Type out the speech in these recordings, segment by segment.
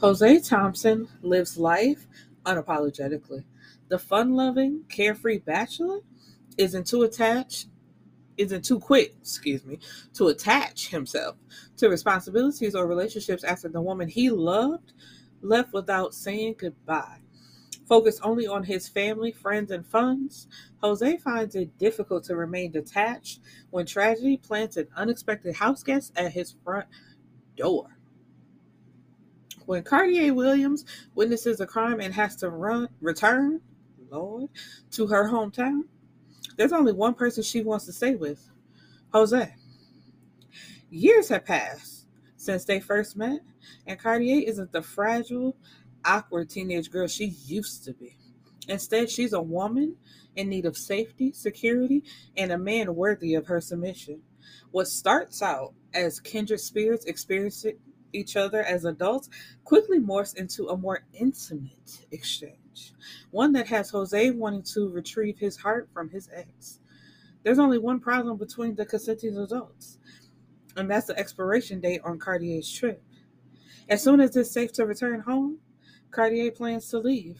Jose Thompson lives life unapologetically. The fun-loving, carefree bachelor isn't too attached, isn't too quick, excuse me, to attach himself to responsibilities or relationships after the woman he loved left without saying goodbye. Focused only on his family, friends, and funds, Jose finds it difficult to remain detached when tragedy plants an unexpected house guest at his front door. When Cartier Williams witnesses a crime and has to run return, Lord, to her hometown, there's only one person she wants to stay with, Jose. Years have passed since they first met, and Cartier isn't the fragile, awkward teenage girl she used to be. Instead, she's a woman in need of safety, security, and a man worthy of her submission. What starts out as kindred spirits experiencing each other as adults quickly morphs into a more intimate exchange, one that has Jose wanting to retrieve his heart from his ex. There's only one problem between the consenting adults, and that's the expiration date on Cartier's trip. As soon as it's safe to return home, Cartier plans to leave,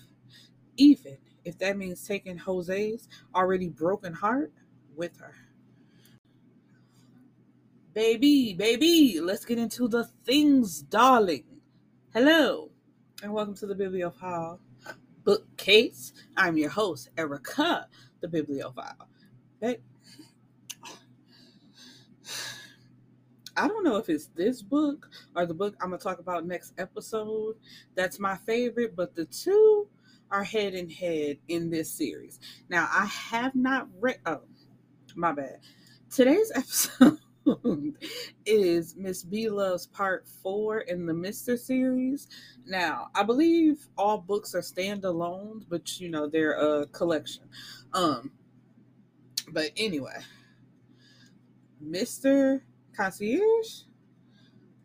even if that means taking Jose's already broken heart with her. Baby, baby, let's get into the things, darling. Hello, and welcome to the Bibliophile Bookcase. I'm your host, Erica, the Bibliophile. Hey, I don't know if it's this book or the book I'm going to talk about next episode. That's my favorite, but the two are head and head in this series. Now, I have not read, oh, my bad. Today's episode is Miss B Loves Part 4 in the Mister series. Now, I believe all books are standalone, but you know, they're a collection. Um but anyway, Mr. Concierge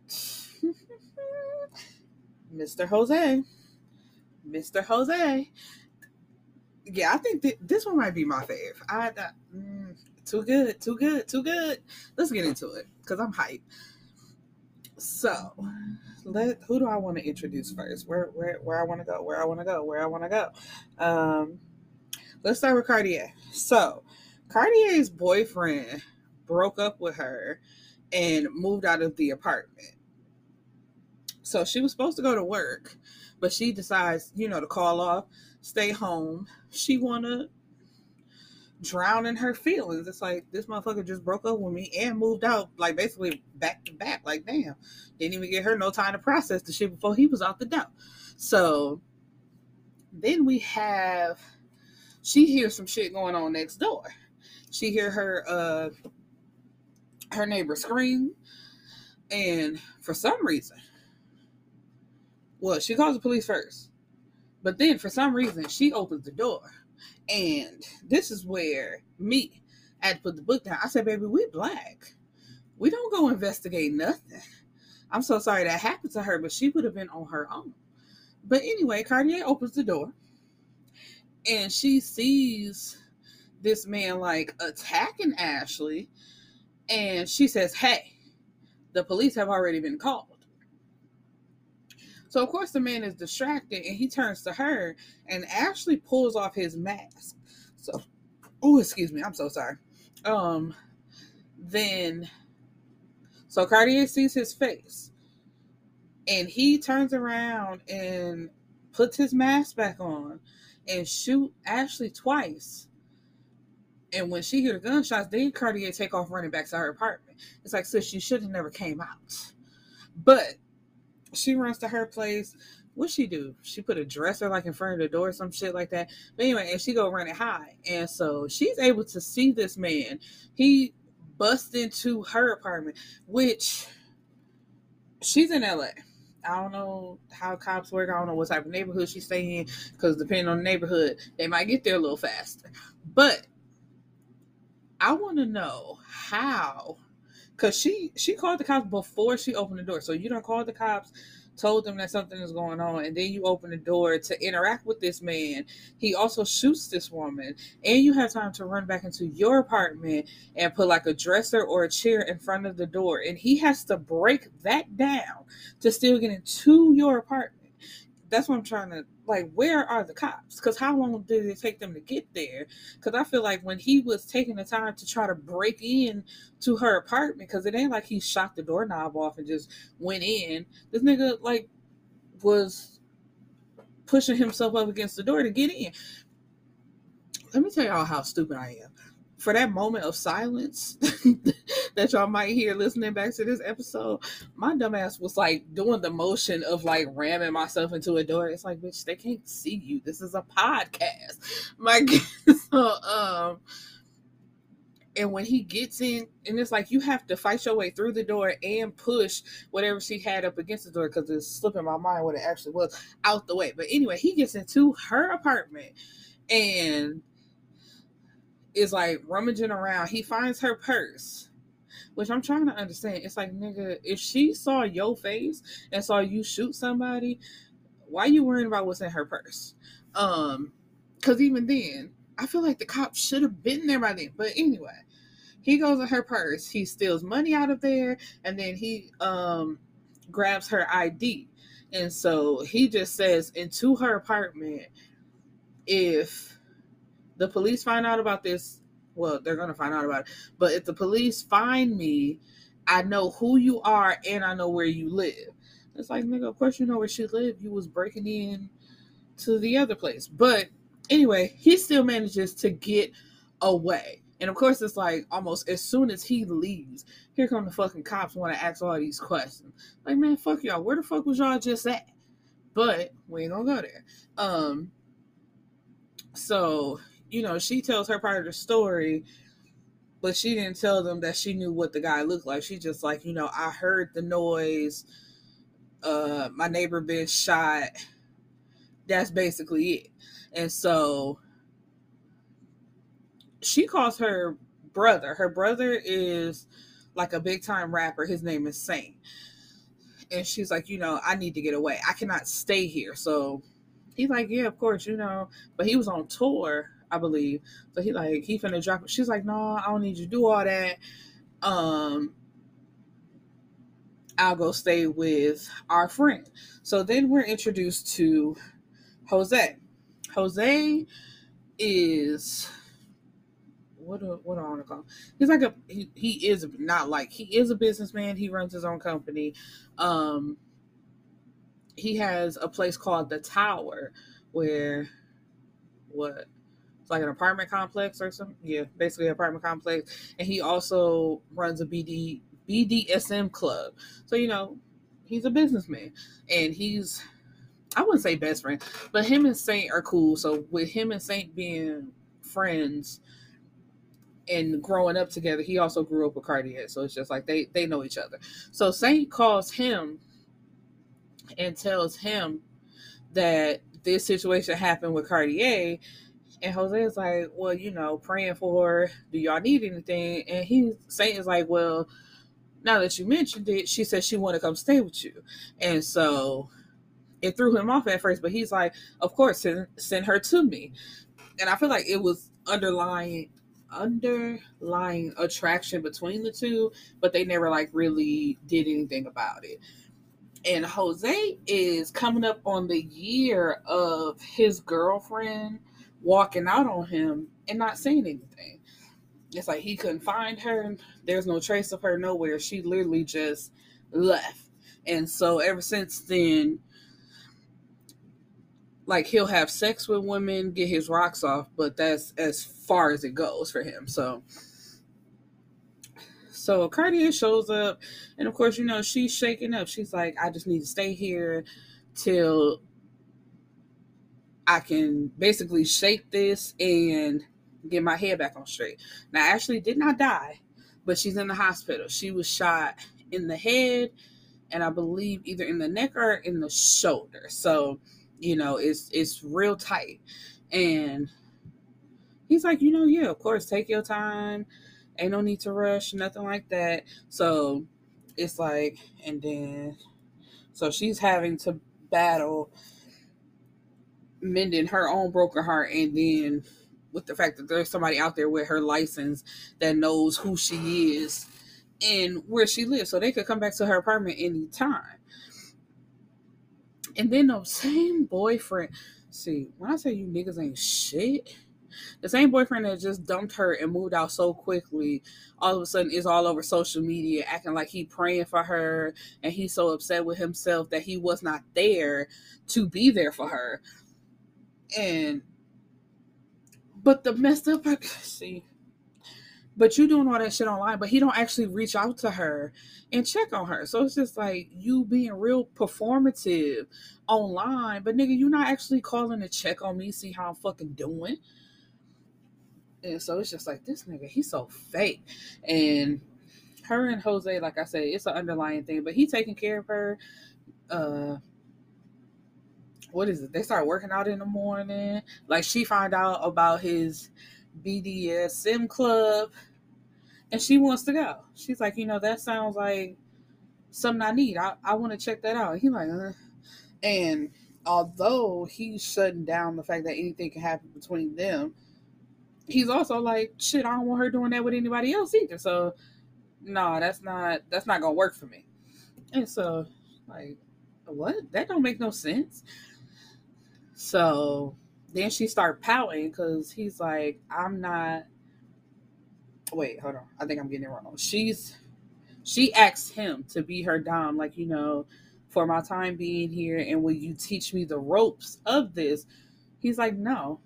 Mr. Jose. Mr. Jose. Yeah, I think th- this one might be my fave. I, I mm, too good, too good, too good. Let's get into it because I'm hyped. So, let who do I want to introduce first? Where where where I want to go? Where I want to go? Where I want to go? Um, let's start with Cartier. So, Cartier's boyfriend broke up with her and moved out of the apartment. So she was supposed to go to work, but she decides, you know, to call off, stay home. She wanna drown in her feelings. It's like this motherfucker just broke up with me and moved out, like basically back to back. Like, damn, didn't even get her no time to process the shit before he was out the door. So then we have she hears some shit going on next door. She hear her uh her neighbor scream, and for some reason, well, she calls the police first, but then for some reason she opens the door and this is where me, I had to put the book down. I said, baby, we black. We don't go investigate nothing. I'm so sorry that happened to her, but she would have been on her own. But anyway, Cartier opens the door and she sees this man like attacking Ashley. And she says, Hey, the police have already been called. So of course the man is distracted and he turns to her and Ashley pulls off his mask. So oh excuse me, I'm so sorry. Um then so Cartier sees his face and he turns around and puts his mask back on and shoot Ashley twice. And when she hear the gunshots, then Cartier take off running back to her apartment. It's like, sis, she should have never came out. But she runs to her place. What she do? She put a dresser like in front of the door, some shit like that. But anyway, and she go run it high, and so she's able to see this man. He bust into her apartment, which she's in LA. I don't know how cops work. I don't know what type of neighborhood she's staying in, because depending on the neighborhood, they might get there a little faster. But I want to know how Cause she she called the cops before she opened the door. So you don't call the cops, told them that something is going on, and then you open the door to interact with this man. He also shoots this woman, and you have time to run back into your apartment and put like a dresser or a chair in front of the door, and he has to break that down to still get into your apartment. That's what I'm trying to like. Where are the cops? Because how long did it take them to get there? Because I feel like when he was taking the time to try to break in to her apartment, because it ain't like he shot the doorknob off and just went in. This nigga like was pushing himself up against the door to get in. Let me tell y'all how stupid I am for that moment of silence that y'all might hear listening back to this episode, my dumbass was like doing the motion of like ramming myself into a door. It's like, bitch, they can't see you. This is a podcast. My so um and when he gets in, and it's like you have to fight your way through the door and push whatever she had up against the door because it's slipping my mind what it actually was out the way. But anyway, he gets into her apartment and is like rummaging around. He finds her purse, which I'm trying to understand. It's like, nigga, if she saw your face and saw you shoot somebody, why you worrying about what's in her purse? Um, because even then, I feel like the cops should have been there by then. But anyway, he goes in her purse, he steals money out of there, and then he um grabs her ID. And so he just says into her apartment, if the police find out about this, well, they're gonna find out about it. But if the police find me, I know who you are and I know where you live. It's like, nigga, of course you know where she lived. You was breaking in to the other place. But anyway, he still manages to get away. And of course, it's like almost as soon as he leaves, here come the fucking cops want to ask all these questions. Like, man, fuck y'all. Where the fuck was y'all just at? But we ain't gonna go there. Um, so you know, she tells her part of the story, but she didn't tell them that she knew what the guy looked like. She just like, you know, I heard the noise. Uh, my neighbor been shot. That's basically it. And so she calls her brother. Her brother is like a big time rapper. His name is Saint. And she's like, you know, I need to get away. I cannot stay here. So he's like, yeah, of course, you know. But he was on tour I believe. So he like he finna drop. She's like, no, I don't need you to do all that. Um, I'll go stay with our friend. So then we're introduced to Jose. Jose is what do, what do I want to call? Him? He's like a he, he is not like he is a businessman. He runs his own company. Um, he has a place called the Tower where what it's like an apartment complex or something. Yeah, basically an apartment complex. And he also runs a BD BDSM club. So you know, he's a businessman, and he's I wouldn't say best friend, but him and Saint are cool. So with him and Saint being friends and growing up together, he also grew up with Cartier. So it's just like they they know each other. So Saint calls him and tells him that this situation happened with Cartier and Jose is like, well, you know, praying for Do y'all need anything? And he's saying is like, well, now that you mentioned it, she said she want to come stay with you. And so it threw him off at first, but he's like, of course, send, send her to me. And I feel like it was underlying underlying attraction between the two, but they never like really did anything about it. And Jose is coming up on the year of his girlfriend walking out on him and not saying anything. It's like he couldn't find her. There's no trace of her nowhere. She literally just left. And so ever since then, like he'll have sex with women, get his rocks off, but that's as far as it goes for him. So so Cartier shows up, and of course, you know, she's shaking up. She's like, I just need to stay here till I can basically shake this and get my head back on straight. Now, Ashley did not die, but she's in the hospital. She was shot in the head and I believe either in the neck or in the shoulder. So, you know, it's it's real tight. And he's like, you know, yeah, of course, take your time. Ain't no need to rush, nothing like that. So it's like, and then so she's having to battle mending her own broken heart and then with the fact that there's somebody out there with her license that knows who she is and where she lives so they could come back to her apartment anytime And then the same boyfriend. See, when I say you niggas ain't shit, the same boyfriend that just dumped her and moved out so quickly, all of a sudden is all over social media acting like he praying for her and he's so upset with himself that he was not there to be there for her. And but the messed up part, see, but you doing all that shit online, but he don't actually reach out to her and check on her. So it's just like you being real performative online, but nigga, you not actually calling to check on me, see how I'm fucking doing. And so it's just like this nigga, he's so fake. And her and Jose, like I said, it's an underlying thing, but he taking care of her. Uh what is it? They start working out in the morning. Like she find out about his BDSM club and she wants to go. She's like, you know, that sounds like something I need. I, I want to check that out. He like, uh. and although he's shutting down the fact that anything can happen between them, he's also like, shit, I don't want her doing that with anybody else either. So, no, nah, that's not that's not gonna work for me. And so, like, what? That don't make no sense. So then she start pouting because he's like, I'm not. Wait, hold on. I think I'm getting it wrong. She's she asked him to be her dom, like you know, for my time being here, and will you teach me the ropes of this? He's like, no,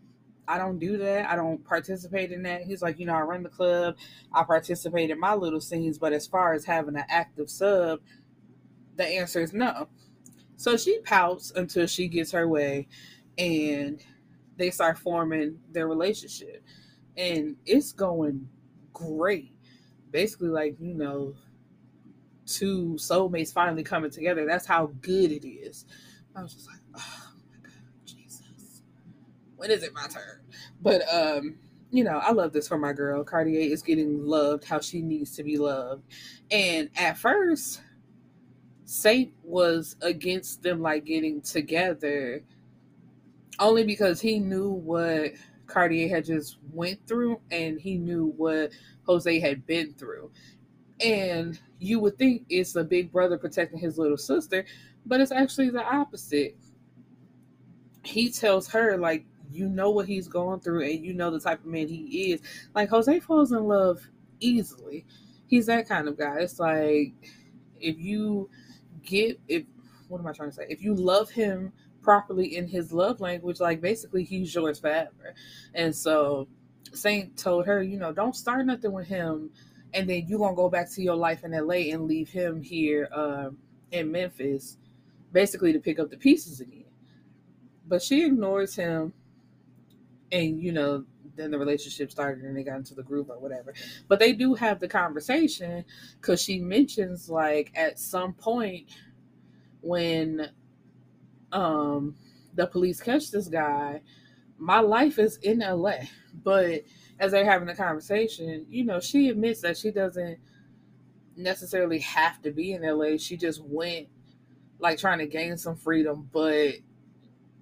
I don't do that. I don't participate in that. He's like, you know, I run the club, I participate in my little scenes, but as far as having an active sub, the answer is no. So she pouts until she gets her way, and they start forming their relationship. And it's going great. Basically like you know two soulmates finally coming together. That's how good it is. I was just like oh my god jesus. When is it my turn? But um you know i love this for my girl. Cartier is getting loved how she needs to be loved. And at first saint was against them like getting together only because he knew what Cartier had just went through and he knew what Jose had been through. And you would think it's a big brother protecting his little sister, but it's actually the opposite. He tells her, like, you know what he's going through and you know the type of man he is. Like, Jose falls in love easily. He's that kind of guy. It's like, if you get, if, what am I trying to say? If you love him properly in his love language, like basically he's yours forever. And so Saint told her, you know, don't start nothing with him and then you're gonna go back to your life in LA and leave him here uh, in Memphis, basically to pick up the pieces again. But she ignores him, and you know, then the relationship started and they got into the group or whatever. But they do have the conversation because she mentions like at some point when um the police catch this guy, my life is in LA. But as they're having a conversation, you know, she admits that she doesn't necessarily have to be in LA. She just went like trying to gain some freedom, but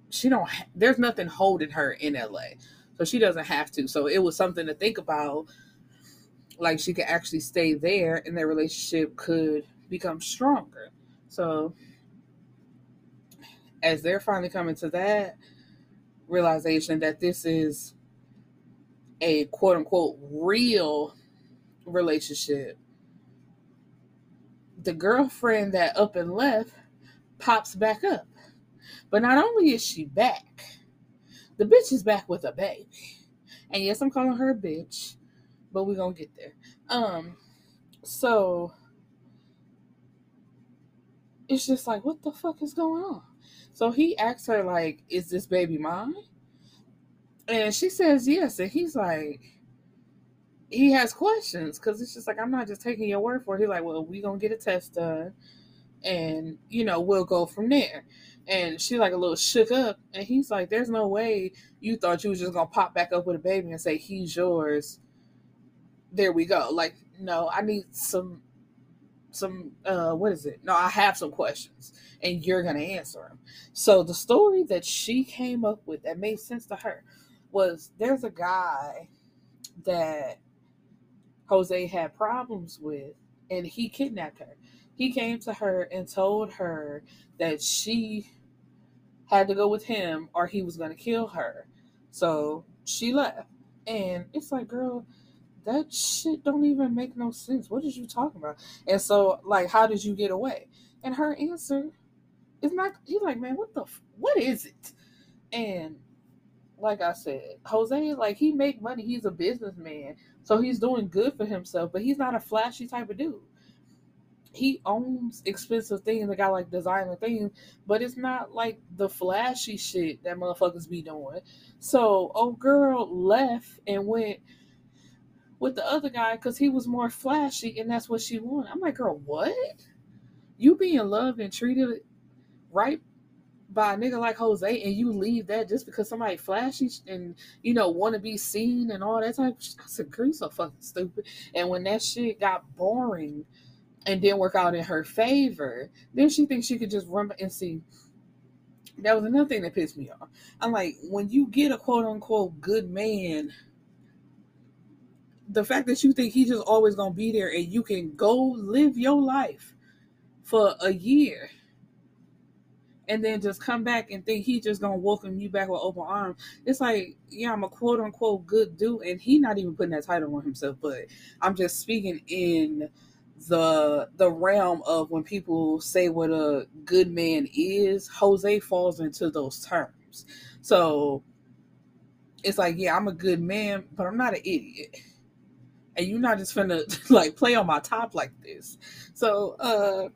she don't ha- there's nothing holding her in LA. So she doesn't have to. So it was something to think about like she could actually stay there and their relationship could become stronger. So as they're finally coming to that realization that this is a quote unquote real relationship, the girlfriend that up and left pops back up. But not only is she back, the bitch is back with a baby. And yes, I'm calling her a bitch, but we're gonna get there. Um, so it's just like, what the fuck is going on? So he asks her, like, is this baby mine? And she says yes. And he's like, he has questions because it's just like, I'm not just taking your word for it. He's like, well, we going to get a test done and, you know, we'll go from there. And she like a little shook up. And he's like, there's no way you thought you was just going to pop back up with a baby and say, he's yours. There we go. Like, no, I need some some uh what is it no i have some questions and you're gonna answer them so the story that she came up with that made sense to her was there's a guy that jose had problems with and he kidnapped her he came to her and told her that she had to go with him or he was to kill her. So she left. And it's like, girl, that shit don't even make no sense. What is you talking about? And so, like, how did you get away? And her answer is not, he's like, man, what the, what is it? And like I said, Jose, like, he make money. He's a businessman. So he's doing good for himself, but he's not a flashy type of dude he owns expensive things. The guy like designer things, but it's not like the flashy shit that motherfuckers be doing. So, old girl left and went with the other guy because he was more flashy and that's what she wanted. I'm like, girl, what? You being loved and treated right by a nigga like Jose and you leave that just because somebody flashy and you know want to be seen and all that type of shit. I said, girl, you so fucking stupid. And when that shit got boring and didn't work out in her favor, then she thinks she could just run and see. That was another thing that pissed me off. I'm like, when you get a quote unquote good man the fact that you think he's just always gonna be there and you can go live your life for a year and then just come back and think he's just gonna welcome you back with open arms. It's like, yeah, I'm a quote unquote good dude, and he not even putting that title on himself, but I'm just speaking in the the realm of when people say what a good man is, Jose falls into those terms. So it's like, yeah, I'm a good man, but I'm not an idiot and you're not just gonna like play on my top like this. So uh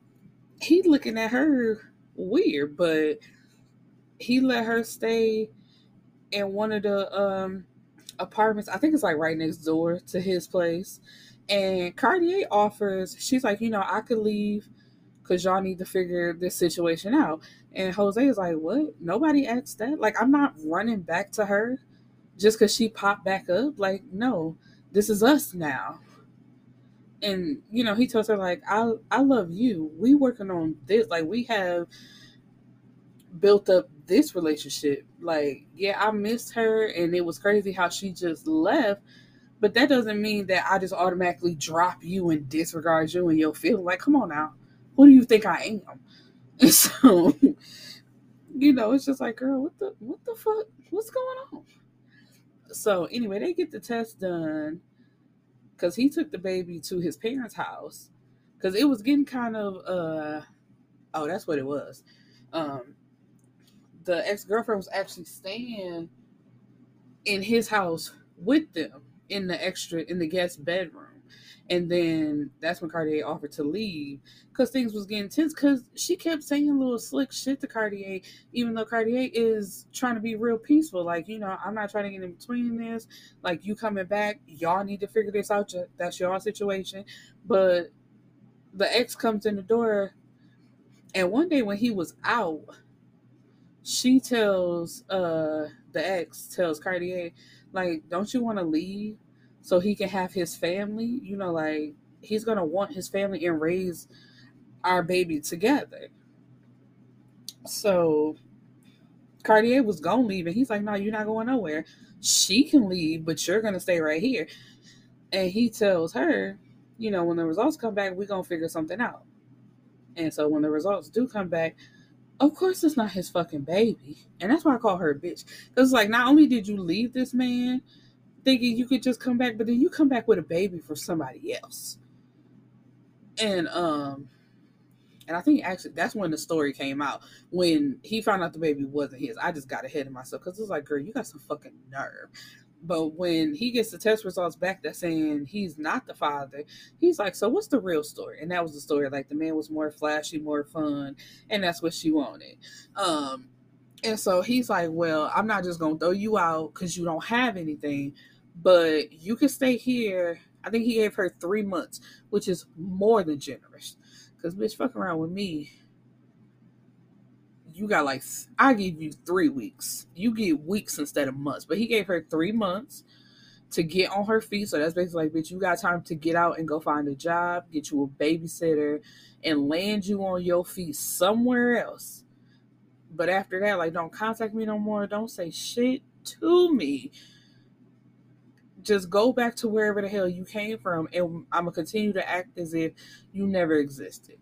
he looking at her weird, but he let her stay in one of the um apartments. I think it's like right next door to his place. And Cartier offers, she's like, you know, I could leave because y'all need to figure this situation out. And Jose is like, what? Nobody asked that. Like, I'm not running back to her just because she popped back up. Like, no this is us now. And you know, he tells her like, "I I love you. We working on this. Like we have built up this relationship. Like, yeah, I missed her, and it was crazy how she just left." But that doesn't mean that I just automatically drop you and disregard you and your feelings. Like, come on now, who do you think I am? And so, you know, it's just like, girl, what the what the fuck? What's going on? So anyway, they get the test done because he took the baby to his parents' house because it was getting kind of uh oh that's what it was. Um, the ex girlfriend was actually staying in his house with them in the extra in the guest bedroom. And then that's when Cartier offered to leave because things was getting tense. Because she kept saying little slick shit to Cartier, even though Cartier is trying to be real peaceful. Like, you know, I'm not trying to get in between this. Like, you coming back, y'all need to figure this out. That's your situation. But the ex comes in the door, and one day when he was out, she tells uh the ex tells Cartier, like, don't you want to leave? So he can have his family. You know, like he's gonna want his family and raise our baby together. So Cartier was gonna leave, and he's like, "No, you're not going nowhere. She can leave, but you're gonna stay right here." And he tells her, "You know, when the results come back, we're gonna figure something out." And so when the results do come back, of course it's not his fucking baby, and that's why I call her a bitch. Because like, not only did you leave this man thinking you could just come back, but then you come back with a baby for somebody else. And um and I think actually that's when the story came out when he found out the baby wasn't his. I just got ahead of myself because it's like, girl, you got some fucking nerve. But when he gets the test results back that saying he's not the father, he's like, So what's the real story? And that was the story. Like the man was more flashy, more fun, and that's what she wanted. Um, and so he's like, Well, I'm not just gonna throw you out because you don't have anything but you can stay here. I think he gave her three months, which is more than generous. Cause bitch, fuck around with me. You got like I give you three weeks. You get weeks instead of months. But he gave her three months to get on her feet. So that's basically like, bitch, you got time to get out and go find a job, get you a babysitter, and land you on your feet somewhere else. But after that, like, don't contact me no more. Don't say shit to me just go back to wherever the hell you came from and I'm gonna continue to act as if you never existed.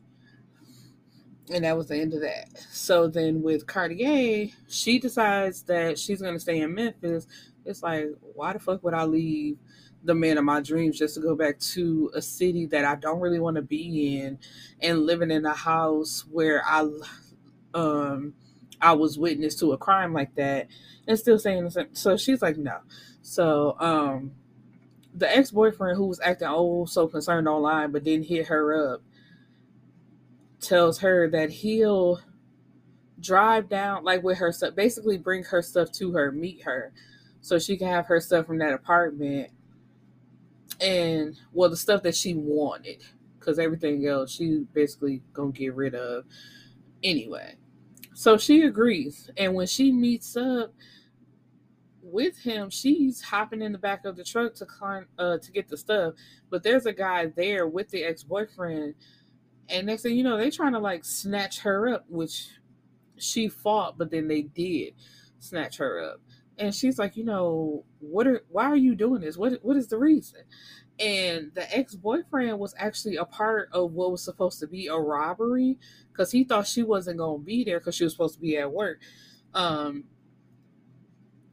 and that was the end of that. So then with Cartier, she decides that she's gonna stay in Memphis. It's like, why the fuck would I leave the man of my dreams just to go back to a city that I don't really want to be in and living in a house where I um I was witness to a crime like that and still saying the same. So she's like, no. So um the ex-boyfriend who was acting oh so concerned online but didn't hit her up tells her that he'll drive down like with her stuff basically bring her stuff to her meet her so she can have her stuff from that apartment. And well the stuff that she wanted because everything else she basically gonna get rid of anyway. So she agrees. And when she meets up with him she's hopping in the back of the truck to climb uh to get the stuff but there's a guy there with the ex-boyfriend and next thing you know they're trying to like snatch her up which she fought but then they did snatch her up and she's like, you know, what are why are you doing this? What what is the reason? And the ex-boyfriend was actually a part of what was supposed to be a robbery because he thought she wasn't gonna be there because she was supposed to be at work. Um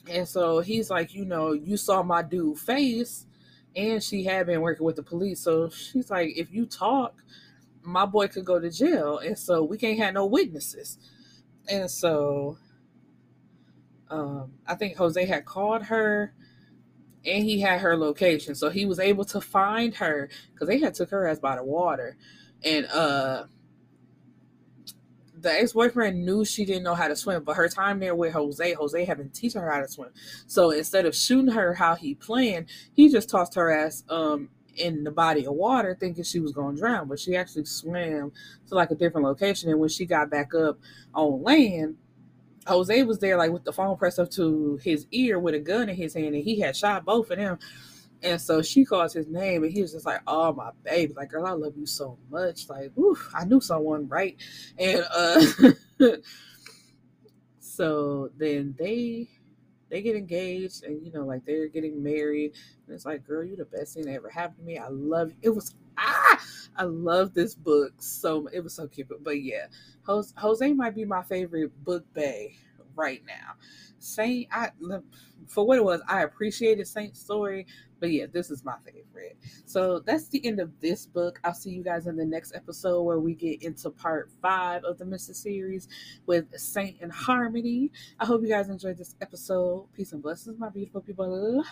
and so he's like, you know, you saw my dude face and she had been working with the police. So she's like, if you talk, my boy could go to jail. And so we can't have no witnesses. And so um, I think Jose had called her and he had her location. So he was able to find her because they had took her ass by the water. And uh the ex-boyfriend knew she didn't know how to swim, but her time there with Jose, Jose had been teaching her how to swim. So instead of shooting her how he planned, he just tossed her ass um in the body of water thinking she was going to drown, but she actually swam to like a different location. And when she got back up on land, Jose was there like with the phone pressed up to his ear with a gun in his hand, and he had shot both of them. And so she calls his name, and he was just like, "Oh my baby, like girl, I love you so much. Like, whew, I knew someone right." And uh, so then they they get engaged, and you know, like they're getting married. And it's like, girl, you're the best thing that ever happened to me. I love you. It was ah, I love this book so. It was so cute, but yeah, Jose, Jose might be my favorite book bay right now. Saint, I for what it was, I appreciated Saint's story, but yeah, this is my favorite. So that's the end of this book. I'll see you guys in the next episode where we get into part five of the Mr. series with Saint and Harmony. I hope you guys enjoyed this episode. Peace and blessings, my beautiful people.